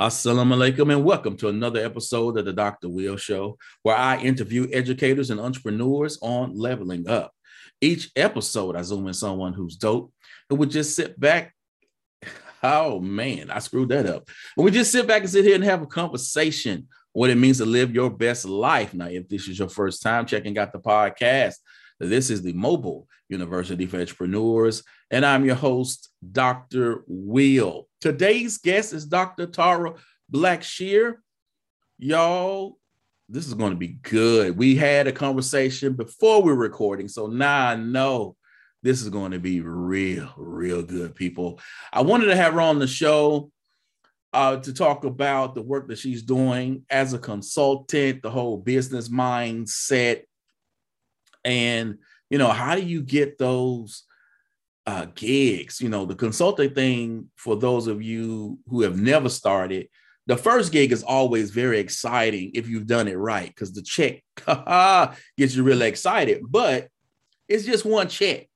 Assalamu alaikum and welcome to another episode of the Dr. Will Show, where I interview educators and entrepreneurs on leveling up. Each episode, I zoom in someone who's dope and would just sit back. Oh man, I screwed that up. And we just sit back and sit here and have a conversation what it means to live your best life. Now, if this is your first time checking out the podcast, this is the Mobile University for Entrepreneurs, and I'm your host, Dr. Will. Today's guest is Dr. Tara Blackshear. Y'all, this is going to be good. We had a conversation before we were recording, so now I know this is going to be real, real good, people. I wanted to have her on the show uh, to talk about the work that she's doing as a consultant, the whole business mindset, and you know how do you get those uh, gigs you know the consulting thing for those of you who have never started the first gig is always very exciting if you've done it right because the check gets you really excited but it's just one check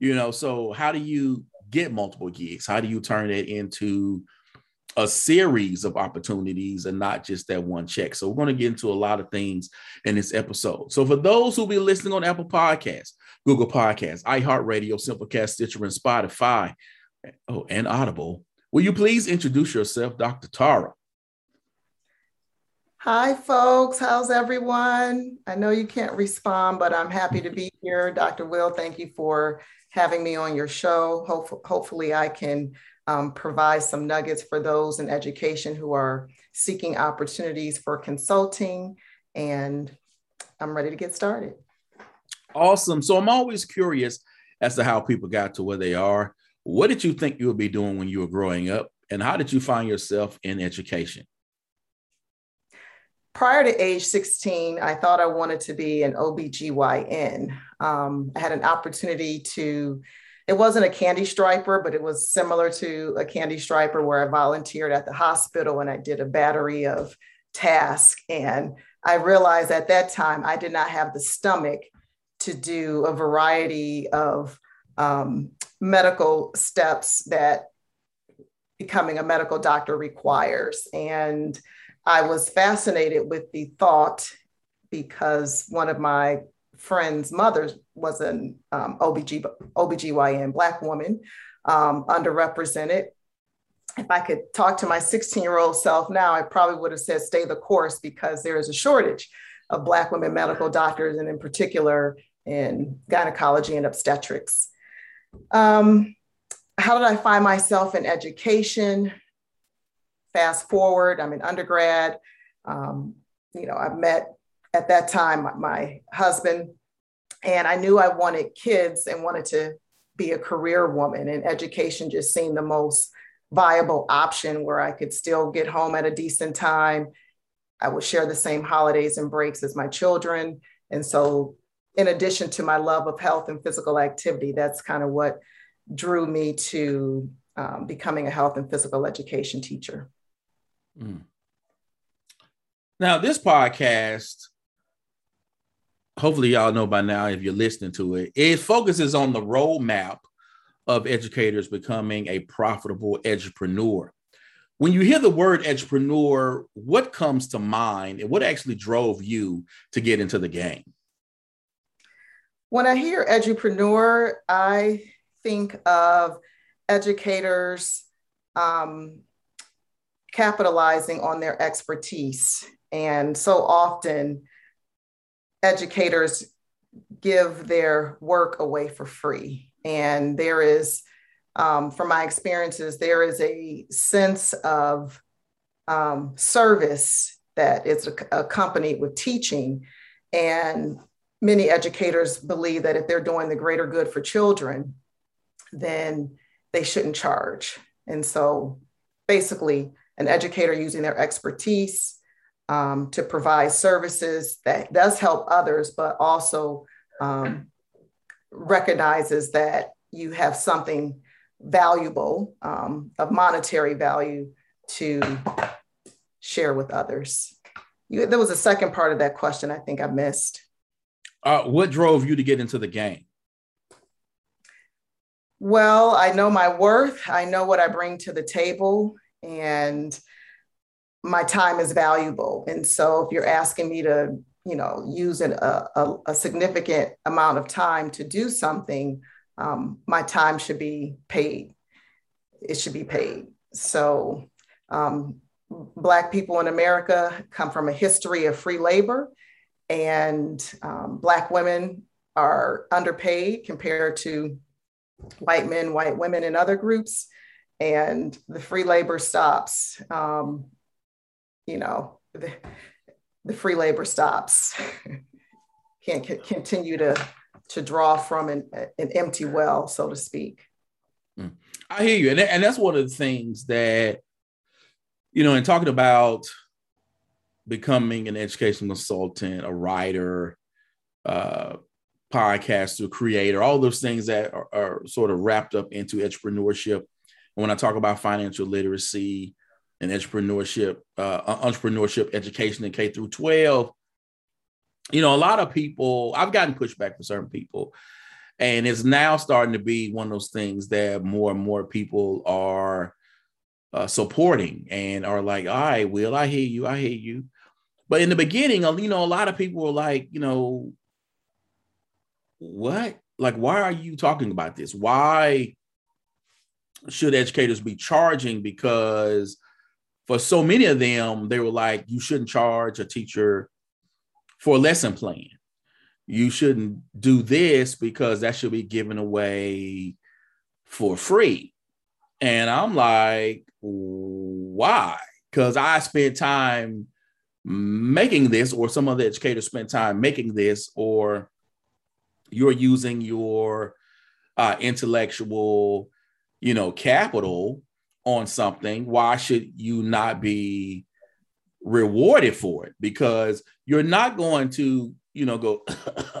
you know so how do you get multiple gigs how do you turn it into a series of opportunities and not just that one check. So we're going to get into a lot of things in this episode. So for those who will be listening on Apple Podcasts, Google Podcasts, iHeartRadio, Simplecast, Stitcher, and Spotify, oh, and Audible, will you please introduce yourself, Dr. Tara? Hi, folks. How's everyone? I know you can't respond, but I'm happy to be here. Dr. Will, thank you for having me on your show. Hope- hopefully, I can um, provide some nuggets for those in education who are seeking opportunities for consulting. And I'm ready to get started. Awesome. So I'm always curious as to how people got to where they are. What did you think you would be doing when you were growing up? And how did you find yourself in education? Prior to age 16, I thought I wanted to be an OBGYN. Um, I had an opportunity to it wasn't a candy striper, but it was similar to a candy striper where I volunteered at the hospital and I did a battery of tasks. And I realized at that time I did not have the stomach to do a variety of um, medical steps that becoming a medical doctor requires. And I was fascinated with the thought because one of my friend's mother was an um, OBG, OBGYN Black woman, um, underrepresented. If I could talk to my 16 year old self now, I probably would have said stay the course because there is a shortage of Black women medical doctors, and in particular in gynecology and obstetrics. Um, how did I find myself in education? Fast forward, I'm in undergrad. Um, you know, I've met at that time my husband and i knew i wanted kids and wanted to be a career woman and education just seemed the most viable option where i could still get home at a decent time i would share the same holidays and breaks as my children and so in addition to my love of health and physical activity that's kind of what drew me to um, becoming a health and physical education teacher mm. now this podcast hopefully y'all know by now if you're listening to it, it focuses on the roadmap of educators becoming a profitable entrepreneur. When you hear the word entrepreneur, what comes to mind and what actually drove you to get into the game? When I hear entrepreneur, I think of educators um, capitalizing on their expertise. And so often, educators give their work away for free. And there is, um, from my experiences, there is a sense of um, service that is accompanied with teaching. And many educators believe that if they're doing the greater good for children, then they shouldn't charge. And so basically, an educator using their expertise um, to provide services that does help others, but also um, recognizes that you have something valuable um, of monetary value to share with others. You, there was a second part of that question I think I missed. Uh, what drove you to get into the game? Well, I know my worth. I know what I bring to the table. And my time is valuable. And so if you're asking me to, you know, use an, a, a, a, significant amount of time to do something, um, my time should be paid. It should be paid. So um, Black people in America come from a history of free labor, and um, Black women are underpaid compared to white men, white women, and other groups. And the free labor stops. Um, you know, the, the free labor stops. Can't c- continue to to draw from an, an empty well, so to speak. Hmm. I hear you, and, and that's one of the things that you know, in talking about becoming an educational consultant, a writer, uh, podcaster, creator, all those things that are, are, sort of wrapped up into entrepreneurship. And when I talk about financial literacy and entrepreneurship, uh, entrepreneurship education in K through 12, you know, a lot of people, I've gotten pushback from certain people. And it's now starting to be one of those things that more and more people are uh, supporting and are like, all right, Will, I hear you, I hear you. But in the beginning, you know, a lot of people were like, you know, what? Like, why are you talking about this? Why should educators be charging? Because for so many of them, they were like, you shouldn't charge a teacher for a lesson plan. You shouldn't do this because that should be given away for free. And I'm like, why? Because I spent time making this, or some other educators spent time making this, or you're using your uh, intellectual, you know, capital on something. Why should you not be rewarded for it? Because you're not going to, you know, go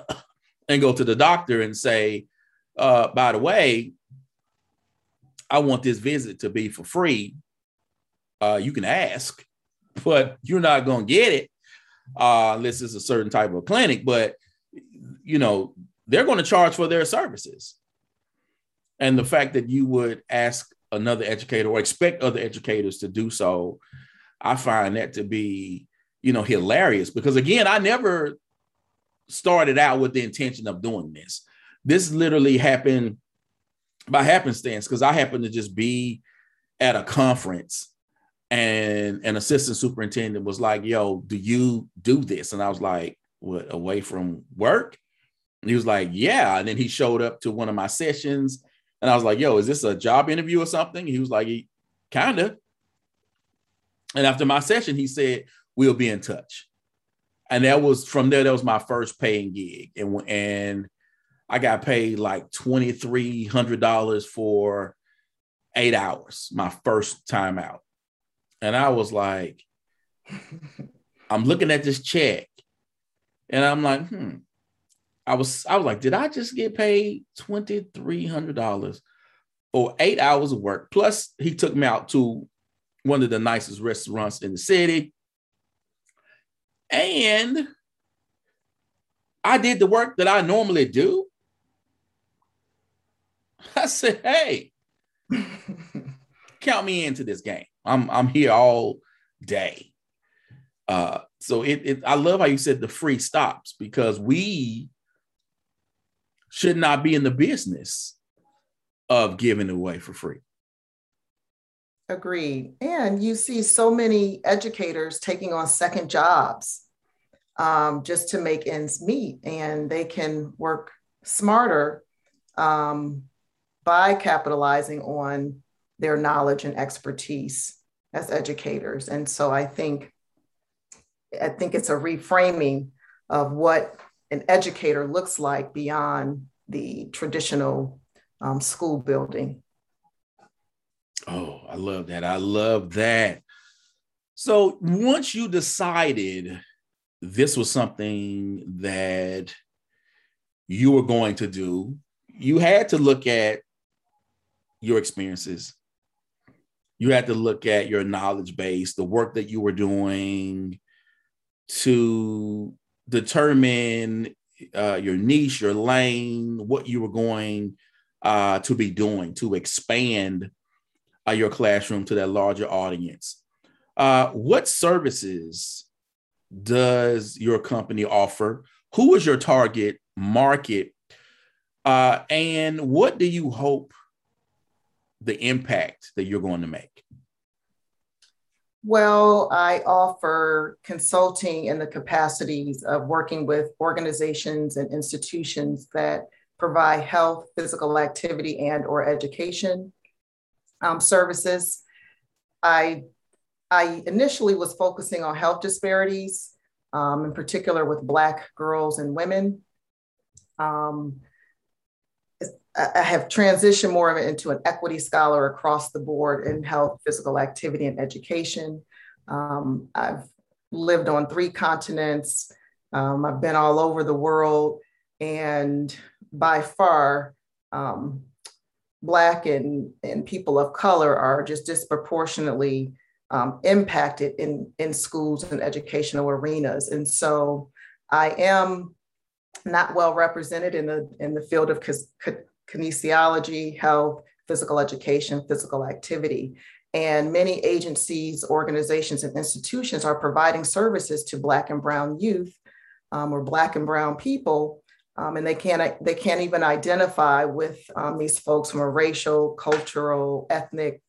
and go to the doctor and say, uh, by the way, I want this visit to be for free. Uh, you can ask, but you're not going to get it uh, unless it's a certain type of clinic. But you know, they're going to charge for their services. And the fact that you would ask another educator or expect other educators to do so, I find that to be, you know, hilarious because again, I never started out with the intention of doing this. This literally happened by happenstance because I happened to just be at a conference and an assistant superintendent was like, "Yo, do you do this?" And I was like, "What? Away from work?" And he was like, "Yeah." And then he showed up to one of my sessions, and I was like, "Yo, is this a job interview or something?" He was like, "Kinda." And after my session, he said, "We'll be in touch." And that was from there. That was my first paying gig, and and I got paid like $2,300 for eight hours, my first time out. And I was like, I'm looking at this check and I'm like, hmm. I was I was like, did I just get paid $2,300 for eight hours of work? Plus, he took me out to one of the nicest restaurants in the city. And I did the work that I normally do. I said, hey, count me into this game. I'm I'm here all day. Uh, so it, it I love how you said the free stops because we should not be in the business of giving away for free. Agreed. And you see so many educators taking on second jobs um, just to make ends meet, and they can work smarter um, by capitalizing on their knowledge and expertise as educators. And so I think I think it's a reframing of what an educator looks like beyond the traditional um, school building. Oh, I love that. I love that. So once you decided this was something that you were going to do, you had to look at your experiences. You had to look at your knowledge base, the work that you were doing to determine uh, your niche, your lane, what you were going uh, to be doing to expand uh, your classroom to that larger audience. Uh, what services does your company offer? Who is your target market? Uh, and what do you hope the impact that you're going to make? Well, I offer consulting in the capacities of working with organizations and institutions that provide health, physical activity, and or education um, services. I, I initially was focusing on health disparities, um, in particular with Black girls and women. Um, I have transitioned more of it into an equity scholar across the board in health, physical activity, and education. Um, I've lived on three continents. Um, I've been all over the world, and by far, um, Black and, and people of color are just disproportionately um, impacted in, in schools and educational arenas. And so I am not well represented in the, in the field of kinesiology, health, physical education, physical activity. And many agencies, organizations, and institutions are providing services to Black and Brown youth um, or Black and Brown people. Um, and they can't, they can't even identify with um, these folks from a racial, cultural, ethnic,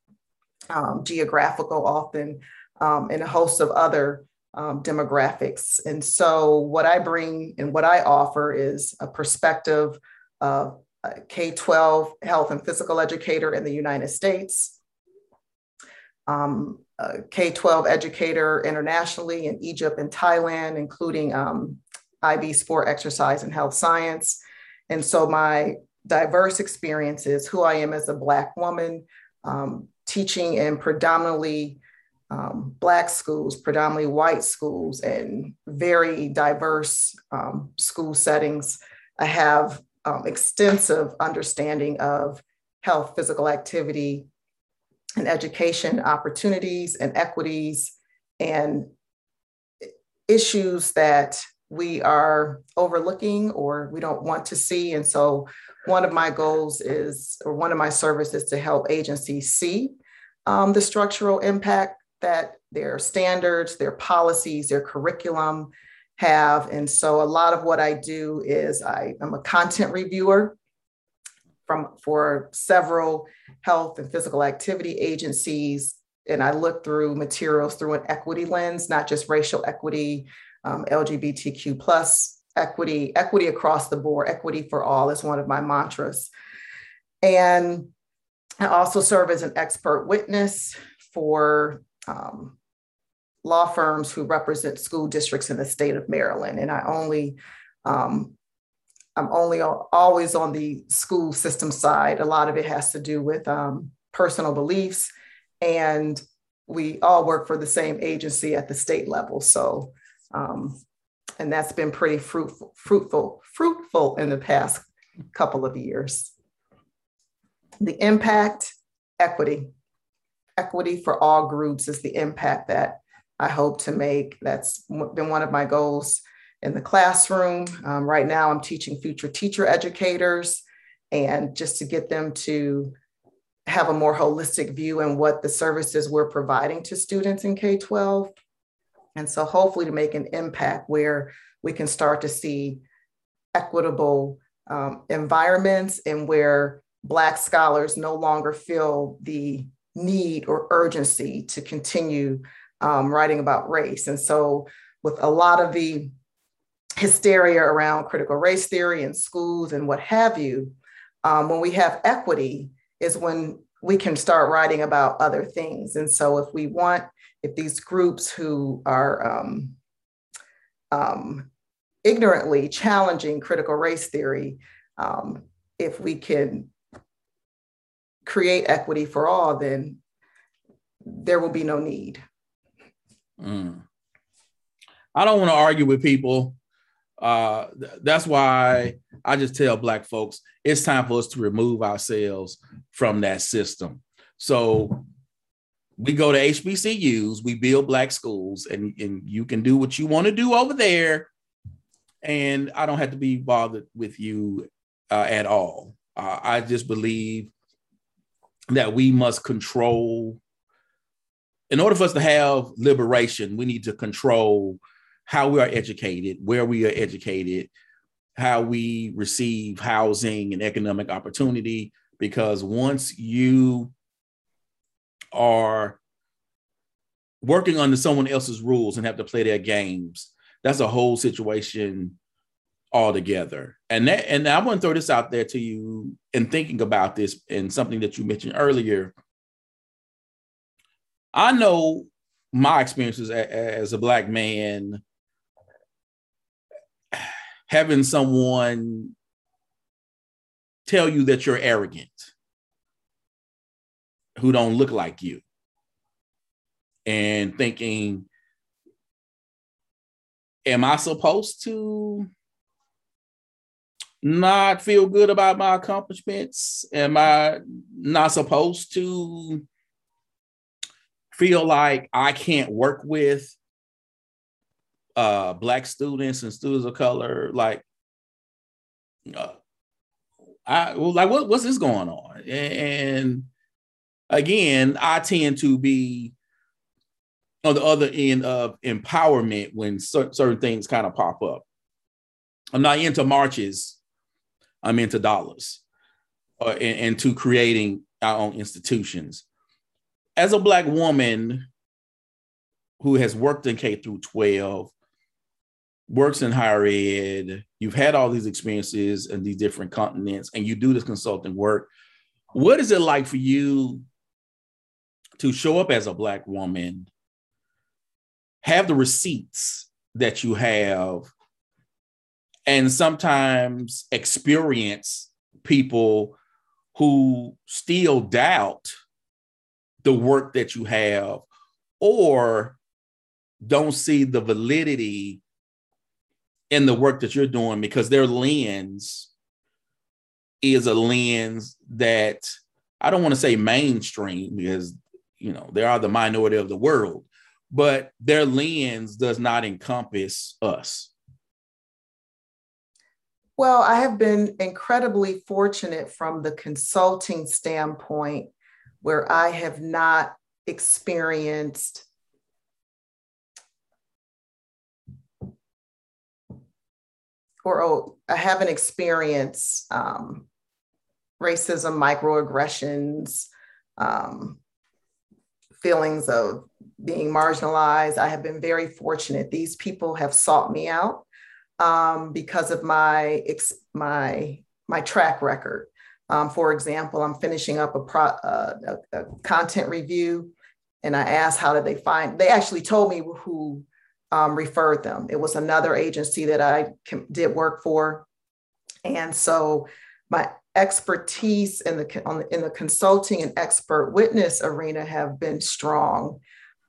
um, geographical, often, um, and a host of other um, demographics. And so, what I bring and what I offer is a perspective of K 12 health and physical educator in the United States, um, K 12 educator internationally in Egypt and Thailand, including um, IB sport, exercise, and health science. And so my diverse experiences, who I am as a Black woman, um, teaching in predominantly um, Black schools, predominantly white schools, and very diverse um, school settings. I have um, extensive understanding of health, physical activity, and education opportunities and equities and issues that we are overlooking or we don't want to see. And so, one of my goals is, or one of my services, to help agencies see um, the structural impact that their standards, their policies, their curriculum, have. And so a lot of what I do is I, am a content reviewer from for several health and physical activity agencies. And I look through materials through an equity lens, not just racial equity, um, LGBTQ plus equity, equity across the board, equity for all is one of my mantras. And I also serve as an expert witness for um, law firms who represent school districts in the state of Maryland. And I only, um, I'm only always on the school system side. A lot of it has to do with um, personal beliefs. And we all work for the same agency at the state level. So, um, and that's been pretty fruitful, fruitful, fruitful in the past couple of years. The impact, equity. Equity for all groups is the impact that I hope to make. That's been one of my goals in the classroom. Um, right now, I'm teaching future teacher educators and just to get them to have a more holistic view in what the services we're providing to students in K 12. And so, hopefully, to make an impact where we can start to see equitable um, environments and where Black scholars no longer feel the need or urgency to continue um, writing about race. And so, with a lot of the hysteria around critical race theory in schools and what have you, um, when we have equity, is when we can start writing about other things. And so, if we want, if these groups who are um, um, ignorantly challenging critical race theory, um, if we can create equity for all, then there will be no need. Mm. I don't want to argue with people. Uh, th- that's why I just tell Black folks it's time for us to remove ourselves from that system. So we go to HBCUs, we build Black schools, and, and you can do what you want to do over there. And I don't have to be bothered with you uh, at all. Uh, I just believe that we must control in order for us to have liberation, we need to control how we are educated, where we are educated, how we receive housing and economic opportunity. Because once you are working under someone else's rules and have to play their games, that's a whole situation altogether. And that, and I want to throw this out there to you in thinking about this and something that you mentioned earlier I know my experiences as a black man having someone tell you that you're arrogant who don't look like you and thinking am i supposed to not feel good about my accomplishments? Am i not supposed to feel like I can't work with uh, black students and students of color, like, uh, I well, like what, what's this going on? And again, I tend to be on the other end of empowerment when certain things kind of pop up. I'm not into marches. I'm into dollars, uh, and, and to creating our own institutions as a black woman who has worked in K through 12, works in higher ed, you've had all these experiences in these different continents, and you do this consulting work. What is it like for you to show up as a black woman, have the receipts that you have, and sometimes experience people who still doubt the work that you have or don't see the validity in the work that you're doing because their lens is a lens that I don't want to say mainstream because you know they are the minority of the world, but their lens does not encompass us. Well, I have been incredibly fortunate from the consulting standpoint where I have not experienced or oh, I haven't experienced um, racism, microaggressions, um, feelings of being marginalized. I have been very fortunate. These people have sought me out um, because of my my my track record. Um, for example, I'm finishing up a, pro, uh, a, a, content review, and I asked how did they find. They actually told me who um, referred them. It was another agency that I did work for, and so my expertise in the on in the consulting and expert witness arena have been strong,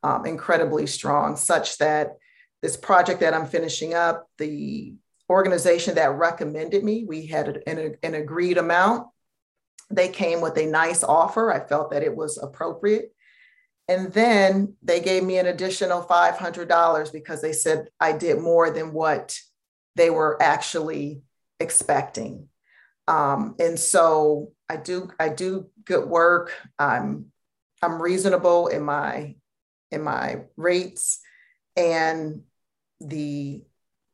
um, incredibly strong, such that this project that I'm finishing up, the organization that recommended me, we had an, an agreed amount they came with a nice offer. I felt that it was appropriate. And then they gave me an additional $500 because they said I did more than what they were actually expecting. Um, and so I do I do good work. I'm I'm reasonable in my in my rates, and the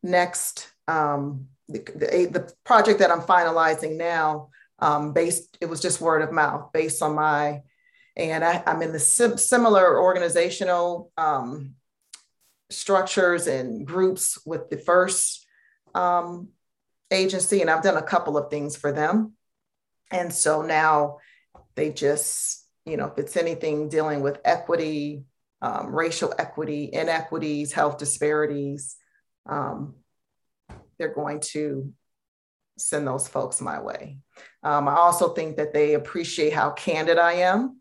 next um, the, the, the project that I'm finalizing now um, based, it was just word of mouth based on my, and I, am in the sim- similar organizational um, structures and groups with the first um, agency, and I've done a couple of things for them. And so now they just, you know, if it's anything dealing with equity, um, racial equity, inequities, health disparities, um, they're going to send those folks my way. Um, I also think that they appreciate how candid I am.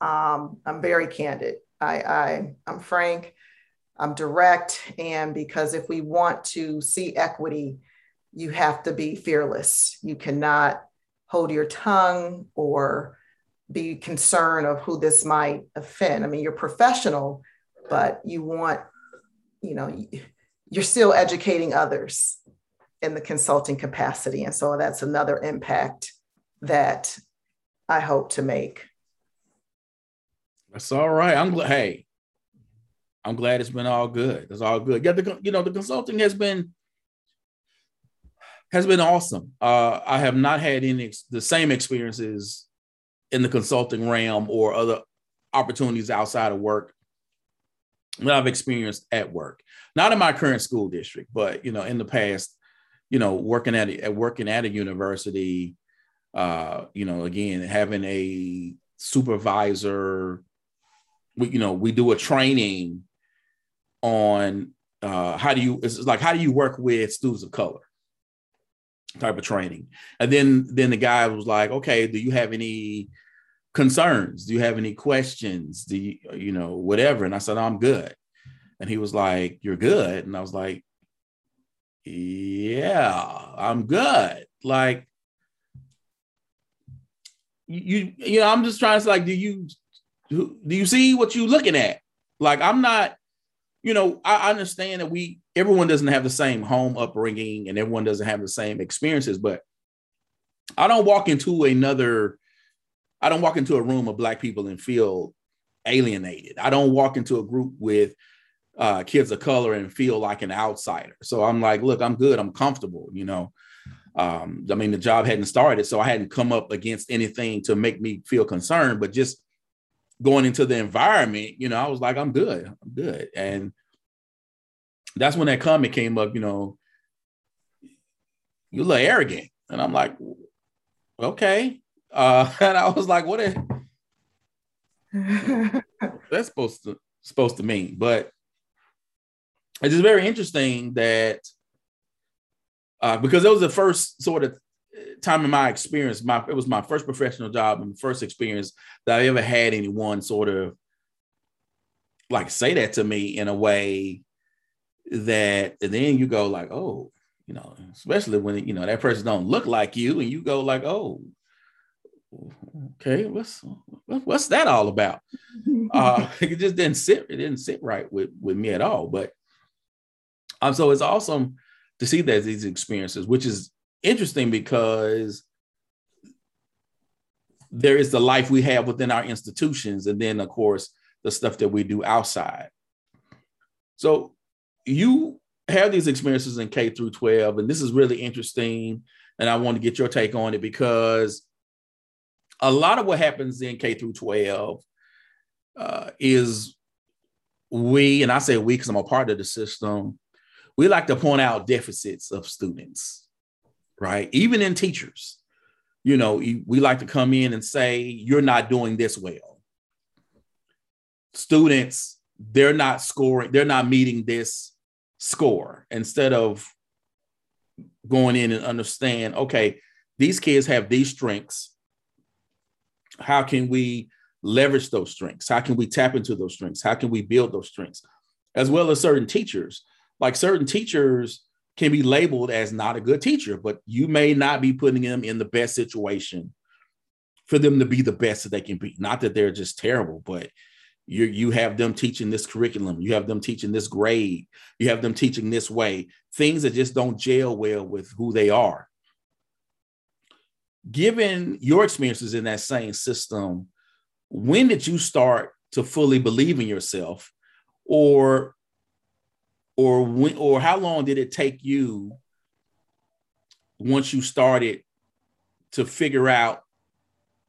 Um, I'm very candid. I, I, I'm frank, I'm direct, and because if we want to see equity, you have to be fearless. You cannot hold your tongue or be concerned of who this might offend. I mean, you're professional, but you want, you know, you're still educating others in the consulting capacity. And so that's another impact that I hope to make. That's all right. I'm glad. Hey, I'm glad it's been all good. It's all good. Yeah, the you know the consulting has been has been awesome. Uh, I have not had any the same experiences in the consulting realm or other opportunities outside of work that I've experienced at work. Not in my current school district, but you know, in the past, you know, working at at working at a university, uh, you know, again, having a supervisor, we, you know, we do a training on uh, how do you it's like how do you work with students of color type of training? And then then the guy was like okay do you have any concerns? Do you have any questions? Do you you know whatever. And i said i'm good. And he was like you're good? And i was like yeah i'm good like you you know i'm just trying to say like do you do you see what you're looking at like i'm not you know, I understand that we everyone doesn't have the same home upbringing and everyone doesn't have the same experiences, but I don't walk into another, I don't walk into a room of black people and feel alienated. I don't walk into a group with uh, kids of color and feel like an outsider. So I'm like, look, I'm good, I'm comfortable, you know. Um, I mean, the job hadn't started, so I hadn't come up against anything to make me feel concerned, but just going into the environment, you know, I was like, I'm good, I'm good. And that's when that comment came up, you know, you look arrogant. And I'm like, okay. Uh, and I was like, what is that's supposed to supposed to mean? But it's just very interesting that uh, because it was the first sort of time in my experience, my it was my first professional job and first experience that I ever had anyone sort of like say that to me in a way that and then you go like, oh, you know, especially when you know that person don't look like you, and you go like, oh, okay, what's what's that all about? uh, it just didn't sit, it didn't sit right with with me at all. But um, so it's awesome to see that these experiences, which is interesting because there is the life we have within our institutions, and then of course the stuff that we do outside. So you have these experiences in K through 12, and this is really interesting. And I want to get your take on it because a lot of what happens in K through 12 uh, is we, and I say we because I'm a part of the system, we like to point out deficits of students right? Even in teachers, you know, we like to come in and say, you're not doing this well. Students, they're not scoring, they're not meeting this score. Instead of going in and understand, okay, these kids have these strengths. How can we leverage those strengths? How can we tap into those strengths? How can we build those strengths? As well as certain teachers. Like certain teachers, can be labeled as not a good teacher, but you may not be putting them in the best situation for them to be the best that they can be. Not that they're just terrible, but you you have them teaching this curriculum, you have them teaching this grade, you have them teaching this way, things that just don't gel well with who they are. Given your experiences in that same system, when did you start to fully believe in yourself or or when or how long did it take you once you started to figure out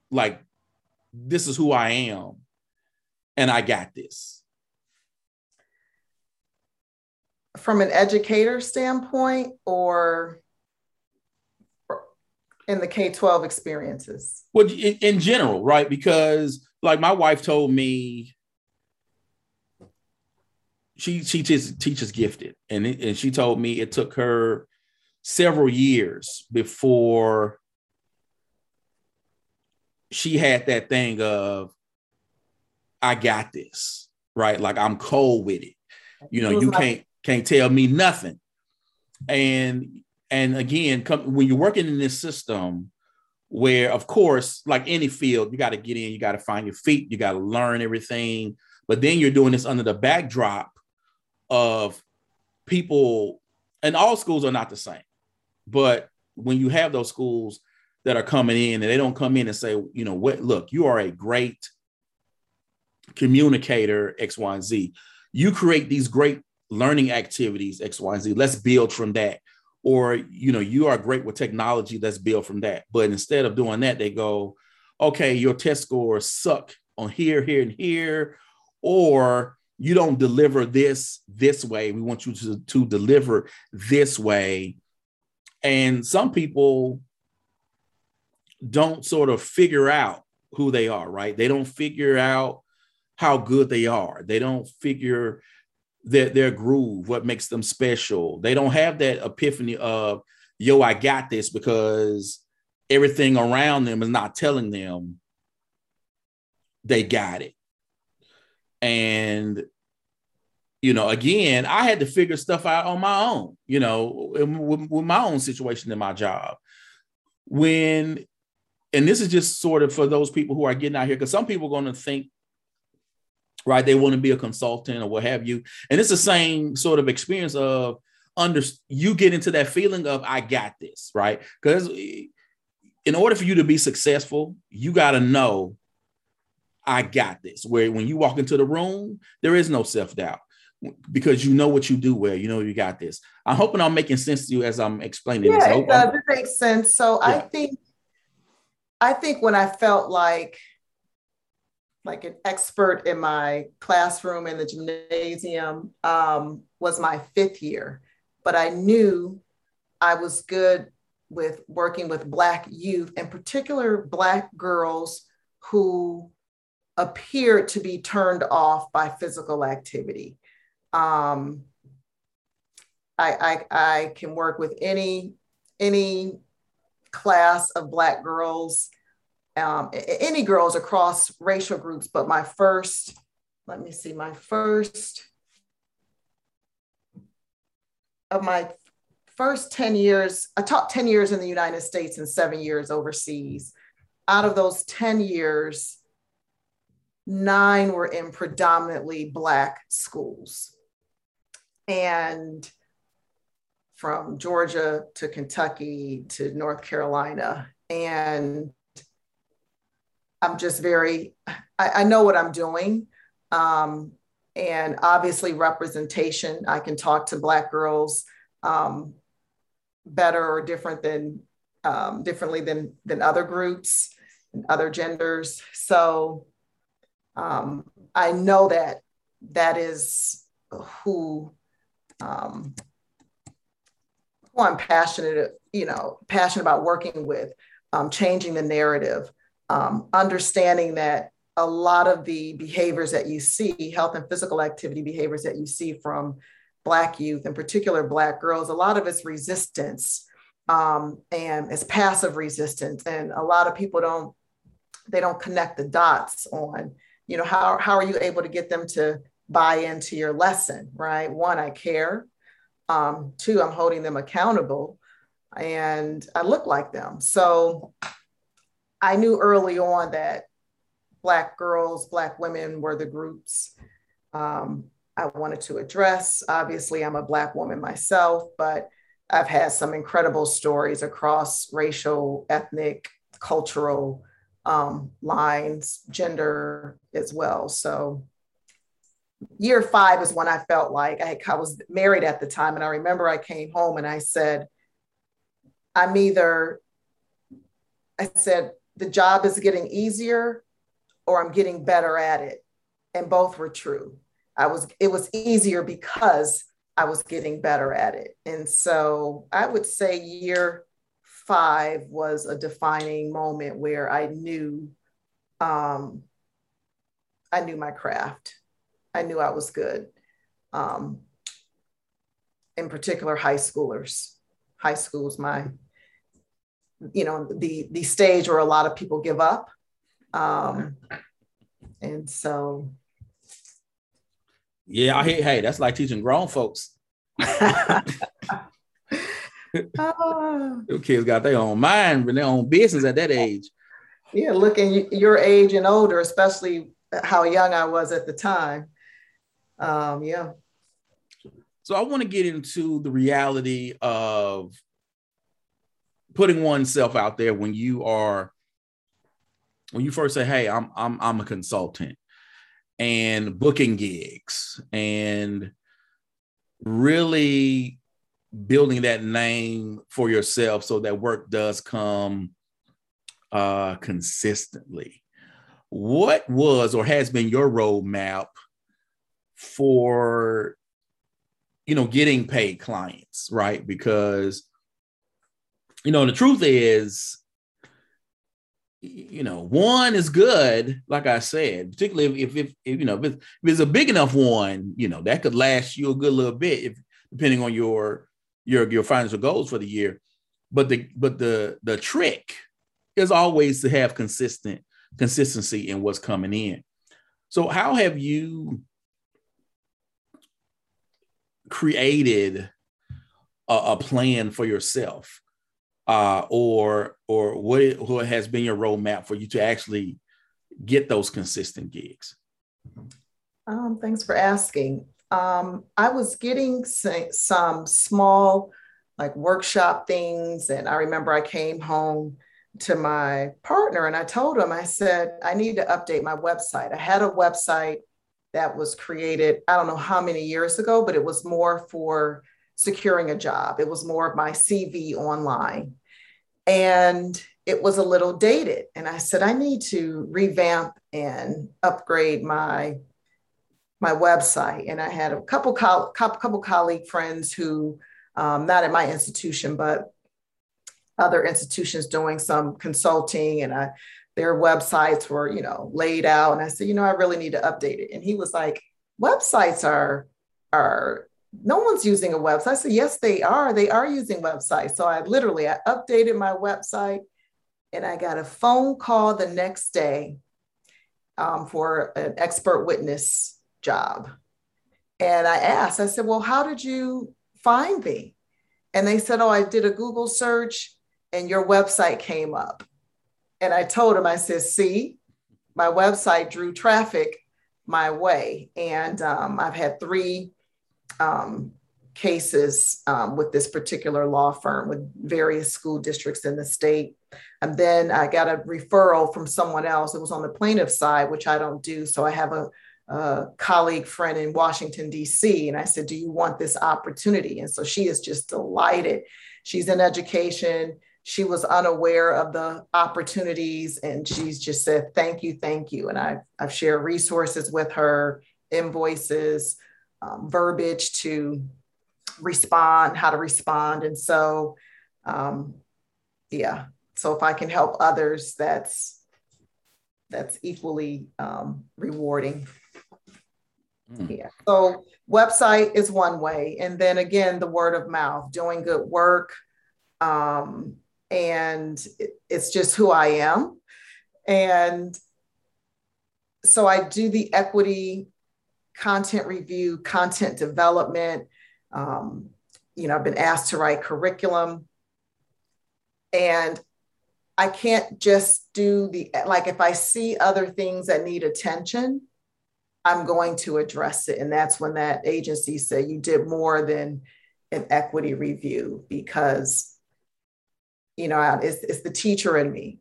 like this is who I am and I got this? From an educator standpoint or in the K 12 experiences? Well, in, in, general, right? Because, like, my wife told me she she just teaches gifted, and it, and she told me it took her several years before she had that thing of I got this right, like I'm cold with it. You know, you can't can't tell me nothing. And and again, come, when you're working in this system, where of course, like any field, you got to get in, you got to find your feet, you got to learn everything. But then you're doing this under the backdrop of people, and all schools are not the same, but when you have those schools that are coming in and they don't come in and say, you know, what, look, you are a great communicator X, Y, and Z. You create these great learning activities X, Y, and Z. Let's build from that. Or you know, you are great with technology. Let's build from that. But instead of doing that, they go, okay, your test scores suck on here, here, and here, or you don't deliver this this way. We want you to, to deliver this way. And some people don't sort of figure out who they are, right? They don't figure out how good they are. They don't figure their, their groove, what makes them special. They don't have that epiphany of, yo, I got this because everything around them is not telling them they got it. And, you know, again, I had to figure stuff out on my own, you know, with, with my own situation in my job. When, and this is just sort of for those people who are getting out here, because some people are going to think, right, they want to be a consultant or what have you. And it's the same sort of experience of, under you get into that feeling of I got this, right? Because eh, in order for you to be successful, you got to know I got this. Where when you walk into the room, there is no self doubt because you know what you do well. You know you got this. I'm hoping I'm making sense to you as I'm explaining yeah, this. it does. It makes sense. So yeah. I think, I think when I felt like, like an expert in my classroom in the gymnasium um, was my fifth year, but I knew I was good with working with Black youth, in particular Black girls who appeared to be turned off by physical activity. Um, I, I, I can work with any, any class of Black girls, um, any girls across racial groups, but my first, let me see, my first, of my first 10 years, I taught 10 years in the United States and seven years overseas. Out of those 10 years, nine were in predominantly Black schools. And from Georgia to Kentucky to North Carolina. And I'm just very, I, I know what I'm doing. Um, and obviously, representation. I can talk to Black girls um, better or different than um, differently than than other groups and other genders. So um, I know that that is who um, who I'm passionate, you know, passionate about working with, um, changing the narrative, um, understanding that a lot of the behaviors that you see, health and physical activity behaviors that you see from Black youth, in particular Black girls, a lot of it's resistance um, and it's passive resistance. And a lot of people don't, they don't connect the dots on you know how, how are you able to get them to buy into your lesson right? One i care. Um, two i'm holding them accountable and i look like them. So i knew early on that black girls black women were the groups um, i wanted to address. Obviously i'm a black woman myself but i've had some incredible stories across racial ethnic cultural um, lines, gender as well. So year five is when I felt like I, I was married at the time. And I remember I came home and I said, I'm either, I said, the job is getting easier or I'm getting better at it. And both were true. I was, it was easier because I was getting better at it. And so I would say year five was a defining moment where I knew um, I knew my craft. I knew I was good. Um, in particular, high schoolers. High school's my, you know, the the stage where a lot of people give up. Um, and so yeah, I hey, hey, that's like teaching grown folks. oh. kids got their own mind and their own business at that age. Yeah, looking your age and older, especially how young I was at the time. Um, yeah. So I want to get into the reality of putting oneself out there when you are when you first say, "Hey, I'm I'm I'm a consultant," and booking gigs and really building that name for yourself so that work does come uh, consistently. What was or has been your roadmap for you know getting paid clients, right? Because you know the truth is you know, one is good, like I said, particularly if, if, if you know, if it's, if it's, a big enough one, you know, that could last you a good little bit, if depending on your your your financial goals for the year. But the but the the trick is always to have consistent consistency in what's coming in. So how have you created a, a plan for yourself uh, or or what, what has been your roadmap for you to actually get those consistent gigs? Um, thanks for asking. Um, I was getting some small like workshop things, and I remember I came home to my partner and I told him, I said, I need to update my website. I had a website that was created, I don't know how many years ago, but it was more for securing a job. It was more of my CV online. And it was a little dated. And I said, I need to revamp and upgrade my my website. And I had a couple co- couple colleague friends who, um, not at my institution, but other institutions doing some consulting, and I, their websites were, you know, laid out. And I said, you know, I really need to update it. And he was like, websites are are no one's using a website. I said, yes, they are. They are using websites. So I literally I updated my website and I got a phone call the next day um, for an expert witness job. And I asked, I said, well, how did you find me? And they said, oh, I did a Google search and your website came up. And I told them, I said, see, my website drew traffic my way. And um, I've had three um, cases um, with this particular law firm with various school districts in the state. And then I got a referral from someone else. It was on the plaintiff side, which I don't do. So I have a, a colleague friend in Washington, D.C. And I said, Do you want this opportunity? And so she is just delighted. She's in education. She was unaware of the opportunities and she's just said, Thank you, thank you. And I've, I've shared resources with her, invoices, um, verbiage to respond, how to respond. And so, um, yeah, so if I can help others, that's that's equally um, rewarding. Mm. Yeah. So website is one way, and then again, the word of mouth, doing good work, um, and it, it's just who I am, and so I do the equity content review, content development. Um, you know, I've been asked to write curriculum. And I can't just do the, like, if I see other things that need attention, I'm going to address it. And that's when that agency said you did more than an equity review because, you know, it's, it's the teacher in me,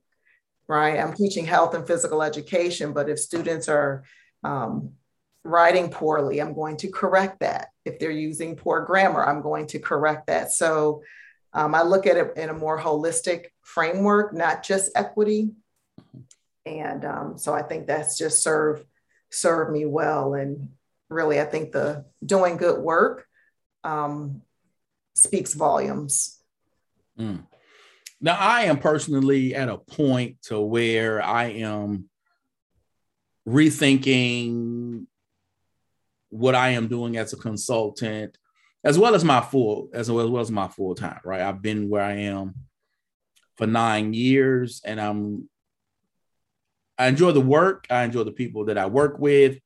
right? I'm teaching health and physical education, but if students are um, writing poorly, I'm going to correct that. If they're using poor grammar, I'm going to correct that. So um, I look at it in a more holistic framework, not just equity. And um, so I think that's just served served me well. And really, I think the doing good work um, speaks volumes. Mm. Now, I am personally at a point to where I am rethinking what I am doing as a consultant, as well as my full, as well, as well as my full time, right? I've been where I am for nine years and I'm I enjoy the work, I enjoy the people that I work with.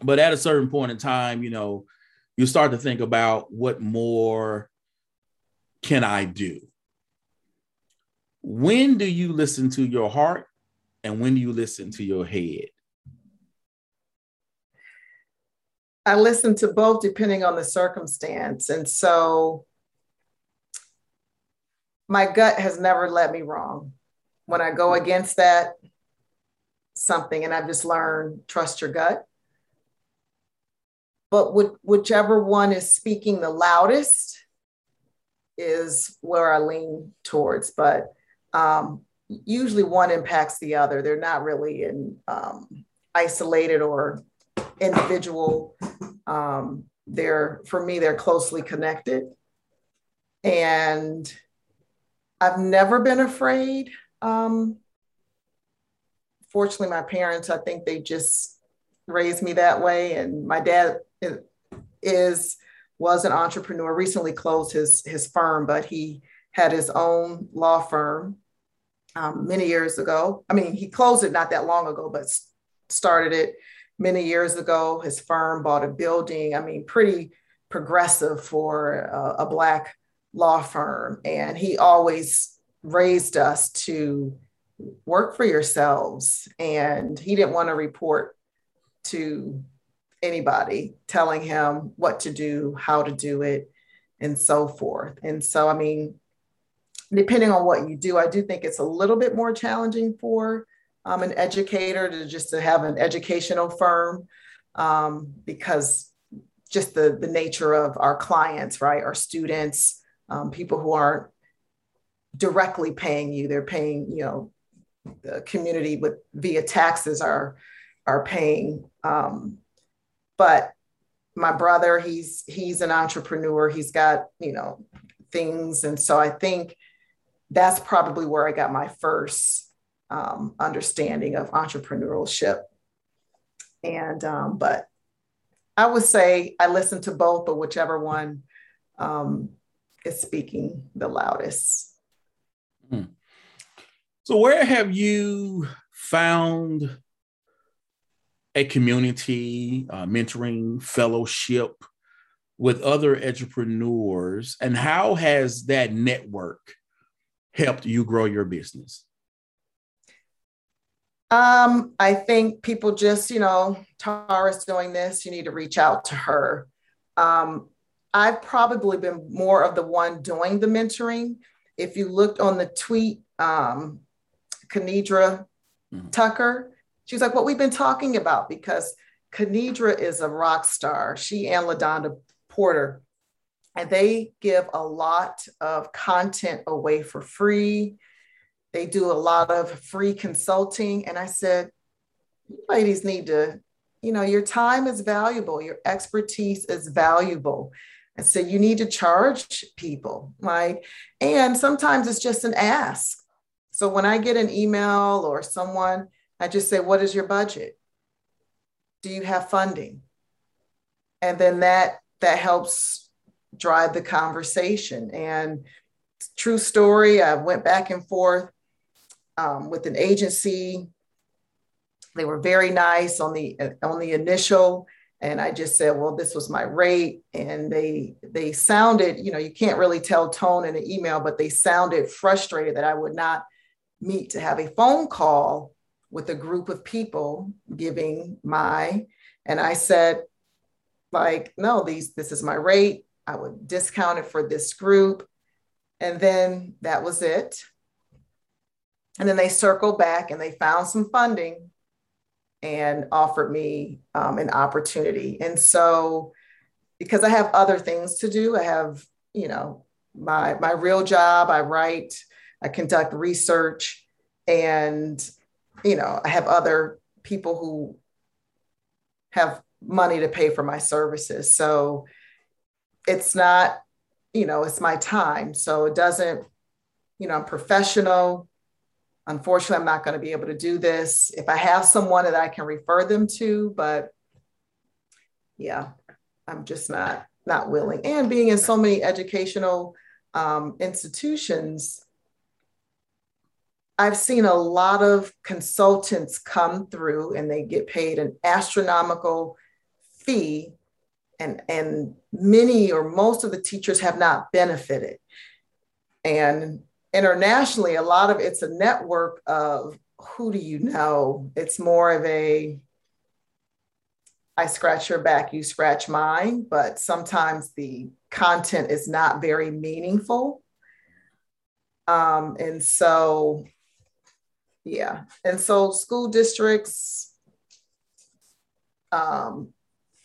But at a certain point in time, you know, you start to think about what more can I do? When do you listen to your heart and when do you listen to your head? I listen to both depending on the circumstance. And so my gut has never let me wrong. When I go against that, something, and I've just learned trust your gut. But whichever one is speaking the loudest is where I lean towards. But um, usually one impacts the other. They're not really in um, isolated or individual. Um, they're for me, they're closely connected. And I've never been afraid. Um, fortunately, my parents, I think they just raised me that way. And my dad is was an entrepreneur, recently closed his, his firm, but he had his own law firm um, many years ago. I mean, he closed it not that long ago, but started it many years ago. His firm bought a building, I mean, pretty progressive for a, a Black law firm. And he always raised us to work for yourselves. And he didn't want to report to anybody telling him what to do, how to do it, and so forth. And so, I mean, depending on what you do, I do think it's a little bit more challenging for um, an educator to just to have an educational firm um, because just the, the nature of our clients, right? Our students, um, people who aren't directly paying you, they're paying, you know, the community with via taxes are are paying. Um, but my brother, he's he's an entrepreneur. He's got you know things, and so I think that's probably where I got my first um, understanding of entrepreneurship. And, um, but I would say I listen to both, but whichever one um, is speaking the loudest. Hmm. So, where have you found a community, uh, mentoring, fellowship with other entrepreneurs, and how has that network helped you grow your business? Um, I think people just, you know, Tara's doing this, you need to reach out to her. Um, I've probably been more of the one doing the mentoring. If you looked on the tweet, um, Kanedra mm-hmm. Tucker, she's like, what we've been talking about, because Kanedra is a rock star. She and LaDonda Porter and they give a lot of content away for free. They do a lot of free consulting. And I said, ladies need to, you know, your time is valuable, your expertise is valuable. And so you need to charge people, like, and sometimes it's just an ask. So when I get an email or someone, I just say, What is your budget? Do you have funding? And then that that helps drive the conversation. And true story, I went back and forth um, with an agency. They were very nice on the on the initial, and I just said, "Well, this was my rate." And they they sounded, you know, you can't really tell tone in an email, but they sounded frustrated that I would not meet to have a phone call with a group of people giving my. And I said, like, no, these this is my rate. I would discount it for this group. And then that was it. And then they circled back and they found some funding and offered me um, an opportunity. And so, because I have other things to do, I have, you know, my my real job. I write, I conduct research, and you know, I have other people who have money to pay for my services. So it's not, you know, it's my time. So it doesn't, you know, I'm professional. Unfortunately, I'm not going to be able to do this. If I have someone that I can refer them to, but yeah, I'm just not not willing. And being in so many educational um, institutions, I've seen a lot of consultants come through and they get paid an astronomical fee and and many or most of the teachers have not benefited. And internationally a lot of it's a network of who do you know? It's more of a i scratch your back you scratch mine but sometimes the content is not very meaningful. Um, and so Yeah. And so school districts, um,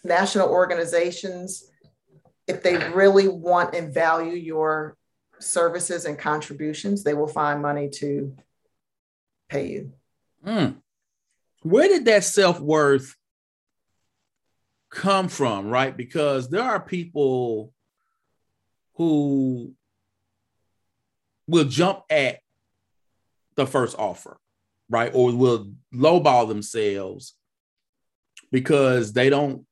national organizations, if they really want and value your services and contributions, they will find money to pay you. Mm. Where did that self worth come from, right? Because there are people who will jump at the first offer, right? Or will lowball themselves because they don't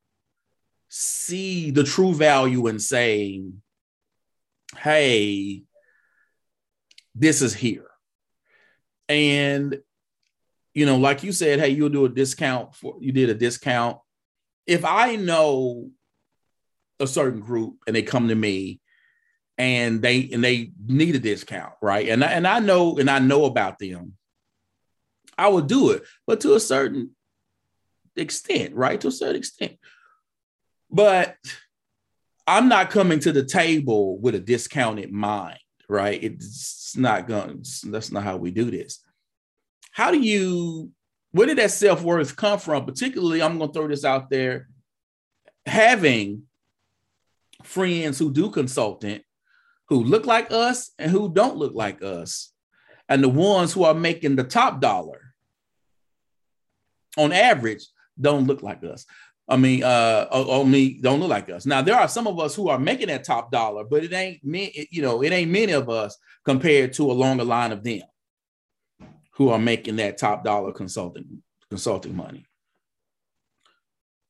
see the true value in saying, hey, this is here. And, you know, like you said, hey, you'll do a discount for, you did a discount. If I know a certain group and they come to me and they and they need a discount, right? And I, and I know and I know about them. I would do it, but to a certain extent, right? To a certain extent. But I'm not coming to the table with a discounted mind, right? It's not going. That's not how we do this. How do you? Where did that self worth come from? Particularly, I'm going to throw this out there. Having friends who do consultant, who look like us and who don't look like us, and the ones who are making the top dollar, on average, don't look like us. I mean, uh, only don't look like us. Now there are some of us who are making that top dollar, but it ain't me. You know, it ain't many of us compared to a longer line of them who are making that top dollar consulting consulting money.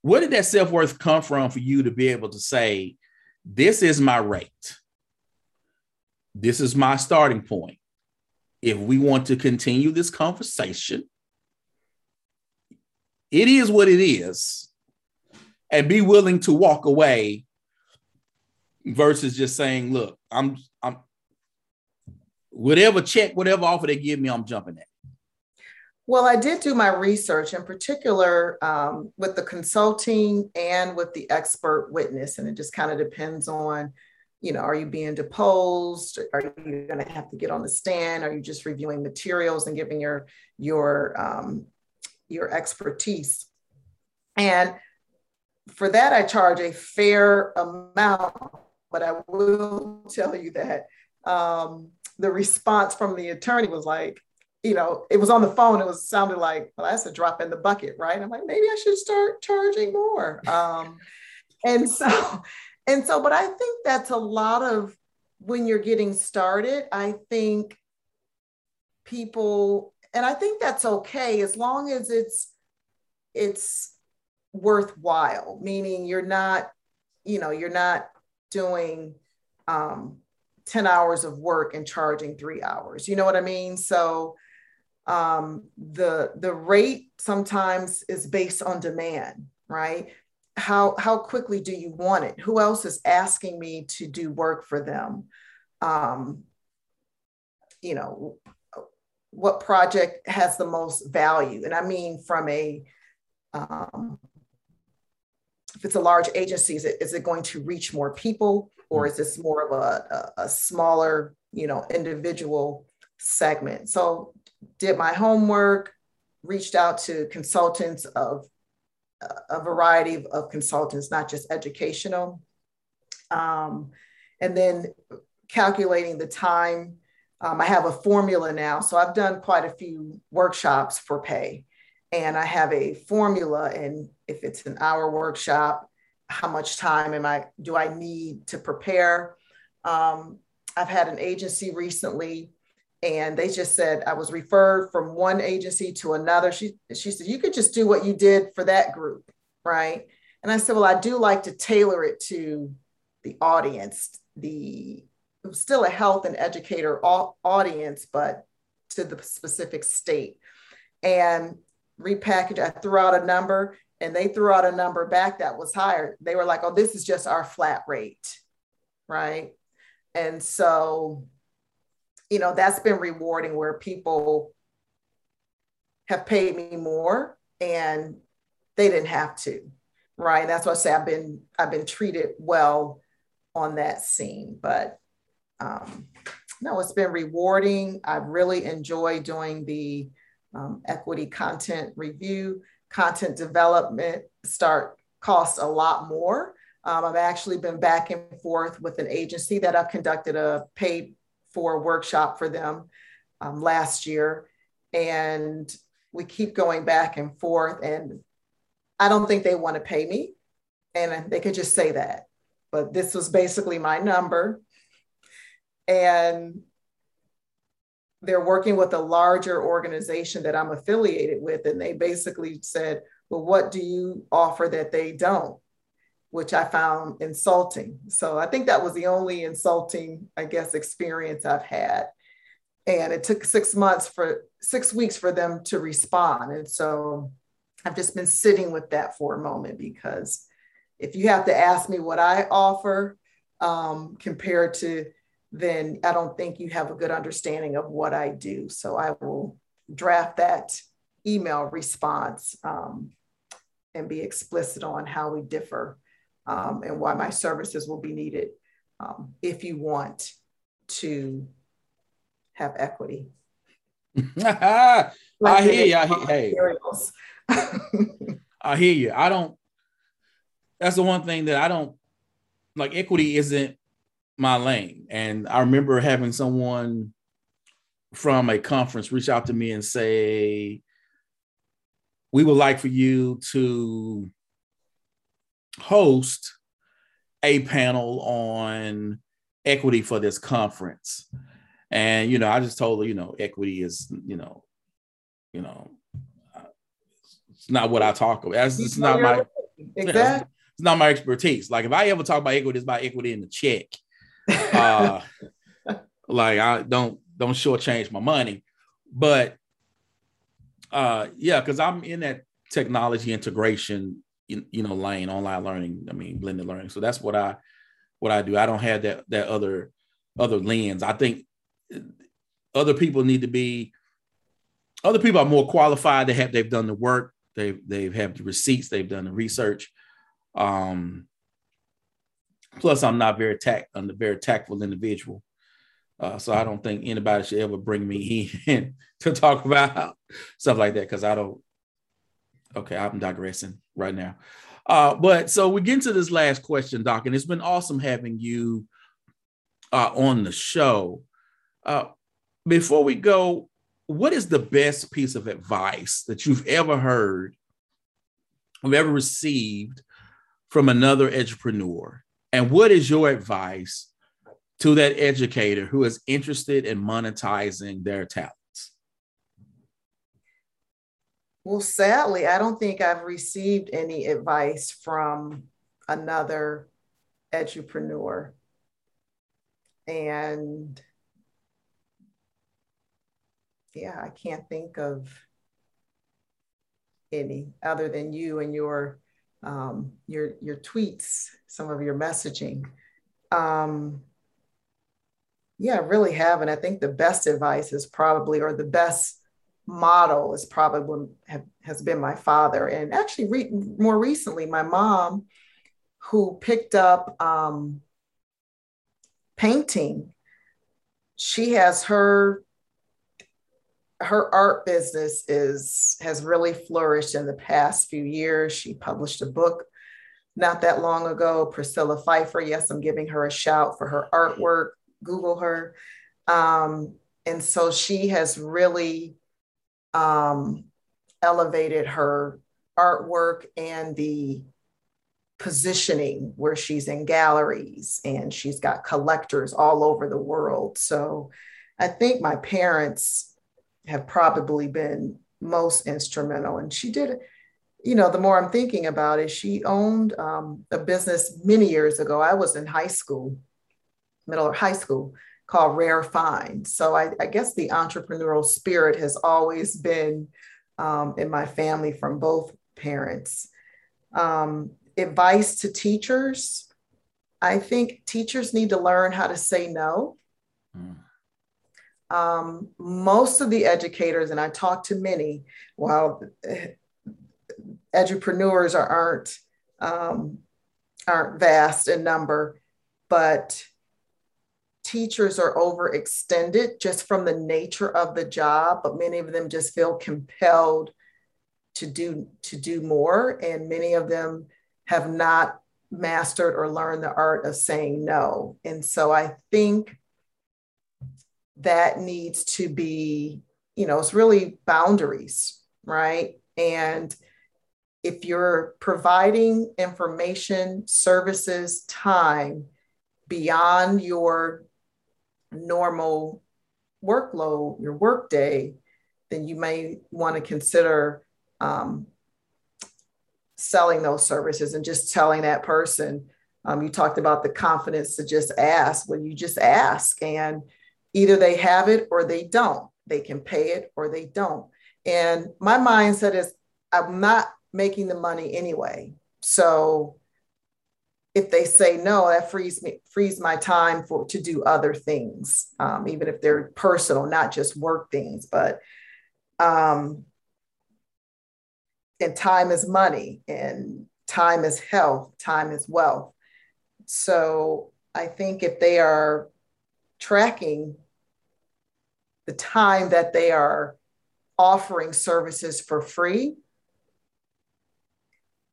Where did that self worth come from for you to be able to say, "This is my rate. This is my starting point." If we want to continue this conversation, it is what it is and be willing to walk away versus just saying, look, I'm I'm whatever check, whatever offer they give me, I'm jumping at. Well, I did do my research in particular um, with the consulting and with the expert witness. And it just kind of depends on, you know, are you being deposed? Are you going to have to get on the stand? Are you just reviewing materials and giving your, your, um, your expertise? And for that, I charge a fair amount, but I will tell you that um, the response from the attorney was like, you know, it was on the phone. It was sounded like, well, that's a drop in the bucket, right? I'm like, maybe I should start charging more. Um, and so, and so, but I think that's a lot of when you're getting started. I think people, and I think that's okay as long as it's it's worthwhile, meaning you're not, you know, you're not doing um, 10 hours of work and charging three hours. You know what I mean? So um, the the rate sometimes is based on demand, right? How how quickly do you want it? Who else is asking me to do work for them? Um, you know, what project has the most value? And I mean from a um, if it's a large agency, is it, is it going to reach more people or is this more of a, a, a smaller, you know, individual segment? So did my homework, reached out to consultants of a variety of, of consultants, not just educational. Um, and then calculating the time. Um, I have a formula now. So I've done quite a few workshops for pay and I have a formula. And if it's an hour workshop, how much time am I do I need to prepare? Um, I've had an agency recently, and they just said I was referred from one agency to another. She she said you could just do what you did for that group, right? And I said, well, I do like to tailor it to the audience, the still a health and educator audience, but to the specific state. And repackaged, I threw out a number and they threw out a number back that was higher. They were like, oh, this is just our flat rate. Right. And so, you know, that's been rewarding where people have paid me more and they didn't have to. Right. And That's why I say I've been I've been treated well on that scene. But um no, it's been rewarding. I really enjoy doing the um, equity content review, content development start cost a lot more. Um, I've actually been back and forth with an agency that I've conducted a paid for workshop for them um, last year. And we keep going back and forth. And I don't think they want to pay me. And they could just say that. But this was basically my number. And they're working with a larger organization that I'm affiliated with. And they basically said, Well, what do you offer that they don't? Which I found insulting. So I think that was the only insulting, I guess, experience I've had. And it took six months for six weeks for them to respond. And so I've just been sitting with that for a moment because if you have to ask me what I offer um, compared to, then I don't think you have a good understanding of what I do. So I will draft that email response um, and be explicit on how we differ um, and why my services will be needed um, if you want to have equity. I hear you. I hear, hey. I hear you. I don't. That's the one thing that I don't like. Equity isn't my lane, and I remember having someone from a conference reach out to me and say, "We would like for you to host a panel on equity for this conference." And you know, I just told her, you know, equity is, you know, you know, it's not what I talk about. It's, it's not my exactly. it's not my expertise. Like if I ever talk about equity, it's about equity in the check. Uh, like I don't don't shortchange my money, but uh, yeah, because I'm in that technology integration, you, you know, lane, online learning. I mean, blended learning. So that's what I what I do. I don't have that that other other lens. I think other people need to be other people are more qualified they have they've done the work they've they've have the receipts they've done the research um plus i'm not very tact i'm a very tactful individual. Uh, so i don't think anybody should ever bring me in to talk about stuff like that because i don't okay i'm digressing right now. Uh, but so we get into this last question doc and it's been awesome having you uh, on the show. Uh, before we go, what is the best piece of advice that you've ever heard or ever received from another entrepreneur? And what is your advice to that educator who is interested in monetizing their talents? Well, sadly, I don't think I've received any advice from another entrepreneur. And yeah, I can't think of any other than you and your um, your your tweets, some of your messaging. Um, yeah, really have. And I think the best advice is probably, or the best model is probably have, has been my father, and actually re- more recently, my mom, who picked up um, painting. She has her her art business is has really flourished in the past few years. She published a book not that long ago, Priscilla Pfeiffer. Yes, I'm giving her a shout for her artwork. Google her. Um, and so she has really um, elevated her artwork and the positioning where she's in galleries and she's got collectors all over the world. So I think my parents have probably been most instrumental. And she did, you know, the more I'm thinking about it, she owned um, a business many years ago. I was in high school, middle or high school, called Rare Find. So I, I guess the entrepreneurial spirit has always been um, in my family from both parents. Um, advice to teachers I think teachers need to learn how to say no. Mm um, most of the educators, and I talk to many, while entrepreneurs are, aren't um, aren't vast in number, but teachers are overextended just from the nature of the job, but many of them just feel compelled to do to do more, and many of them have not mastered or learned the art of saying no. And so I think that needs to be, you know, it's really boundaries, right? And if you're providing information, services, time beyond your normal workload, your workday, then you may want to consider um, selling those services and just telling that person. Um, you talked about the confidence to just ask. Well, you just ask, and either they have it or they don't. They can pay it or they don't. And my mindset is I'm not making the money anyway. So if they say no, that frees me frees my time for to do other things, um, even if they're personal, not just work things. But um, and time is money, and time is health, time is wealth. So I think if they are tracking the time that they are offering services for free,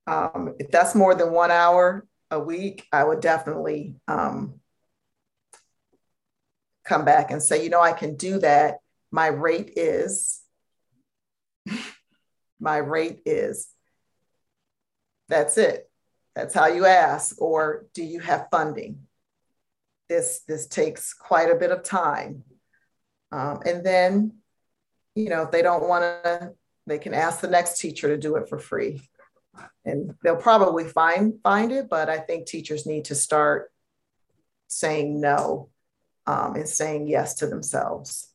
um, if that's more than one hour, a week, I would definitely um, come back and say, you know, I can do that. My rate is, my rate is, that's it. That's how you ask. Or do you have funding? This, this takes quite a bit of time. Um, and then, you know, if they don't want to, they can ask the next teacher to do it for free. And they'll probably find find it but i think teachers need to start saying no um, and saying yes to themselves.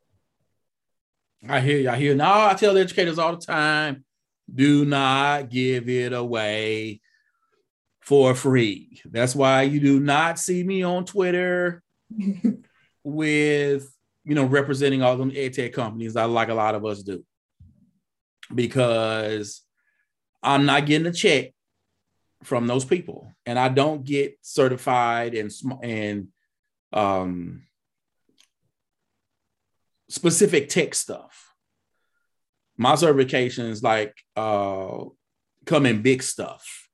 I hear you i hear now i tell educators all the time do not give it away for free. That's why you do not see me on twitter with you know representing all them ed tech companies i like a lot of us do because I'm not getting a check from those people, and I don't get certified and and um, specific tech stuff. My certifications like uh, come in big stuff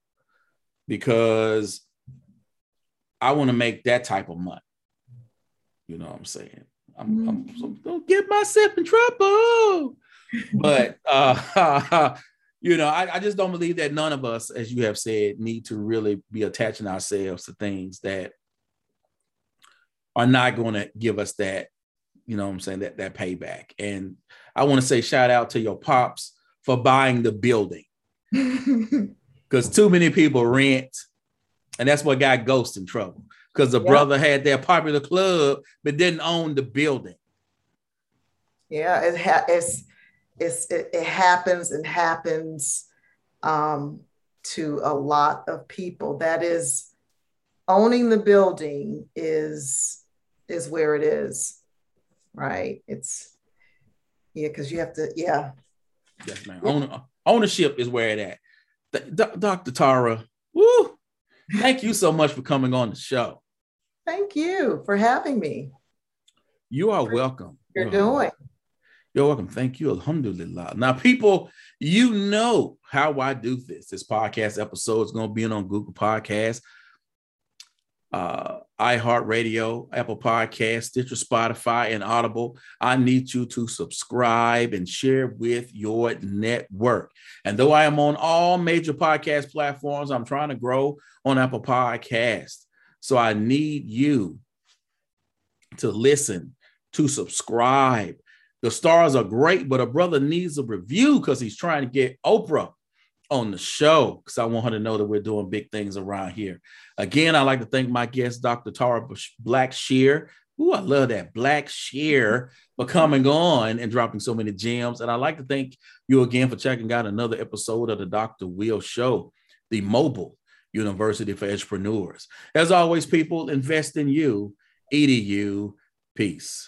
because I want to make that type of money. You know what I'm saying? I'm, I'm so don't get myself in trouble. but uh, you know, I, I, just don't believe that none of us, as you have said, need to really be attaching ourselves to things that are not going to give us that, you know I'm saying, that that payback. And I want to say shout out to your pops for buying the building. Because too many people rent, and that's what got Ghost in trouble. Because the brother had their popular club, but didn't own the building. Yeah, it ha- it's it's, it, it happens and happens um, to a lot of people. That is owning the building is is where it is, right? It's yeah, because you have to yeah. Yes, man. Own, ownership is where it at. D- Dr. Tara, woo! Thank you so much for coming on the show. Thank you for having me. You are welcome. You're, doing. You're welcome. Thank you. Alhamdulillah. Now, people, you know how I do this. This podcast episode is going to be on Google Podcasts, uh, iHeartRadio, Apple Podcasts, Stitcher, Spotify, and Audible. I need you to subscribe and share with your network. And though I am on all major podcast platforms, I'm trying to grow on Apple Podcasts. So I need you to listen, to subscribe, the stars are great, but a brother needs a review because he's trying to get Oprah on the show because I want her to know that we're doing big things around here. Again, I'd like to thank my guest, Dr. Tara Black Blackshear. Ooh, I love that Black Blackshear for coming on and dropping so many gems. And I'd like to thank you again for checking out another episode of the Dr. Will Show, the mobile university for entrepreneurs. As always, people, invest in you. EDU. Peace.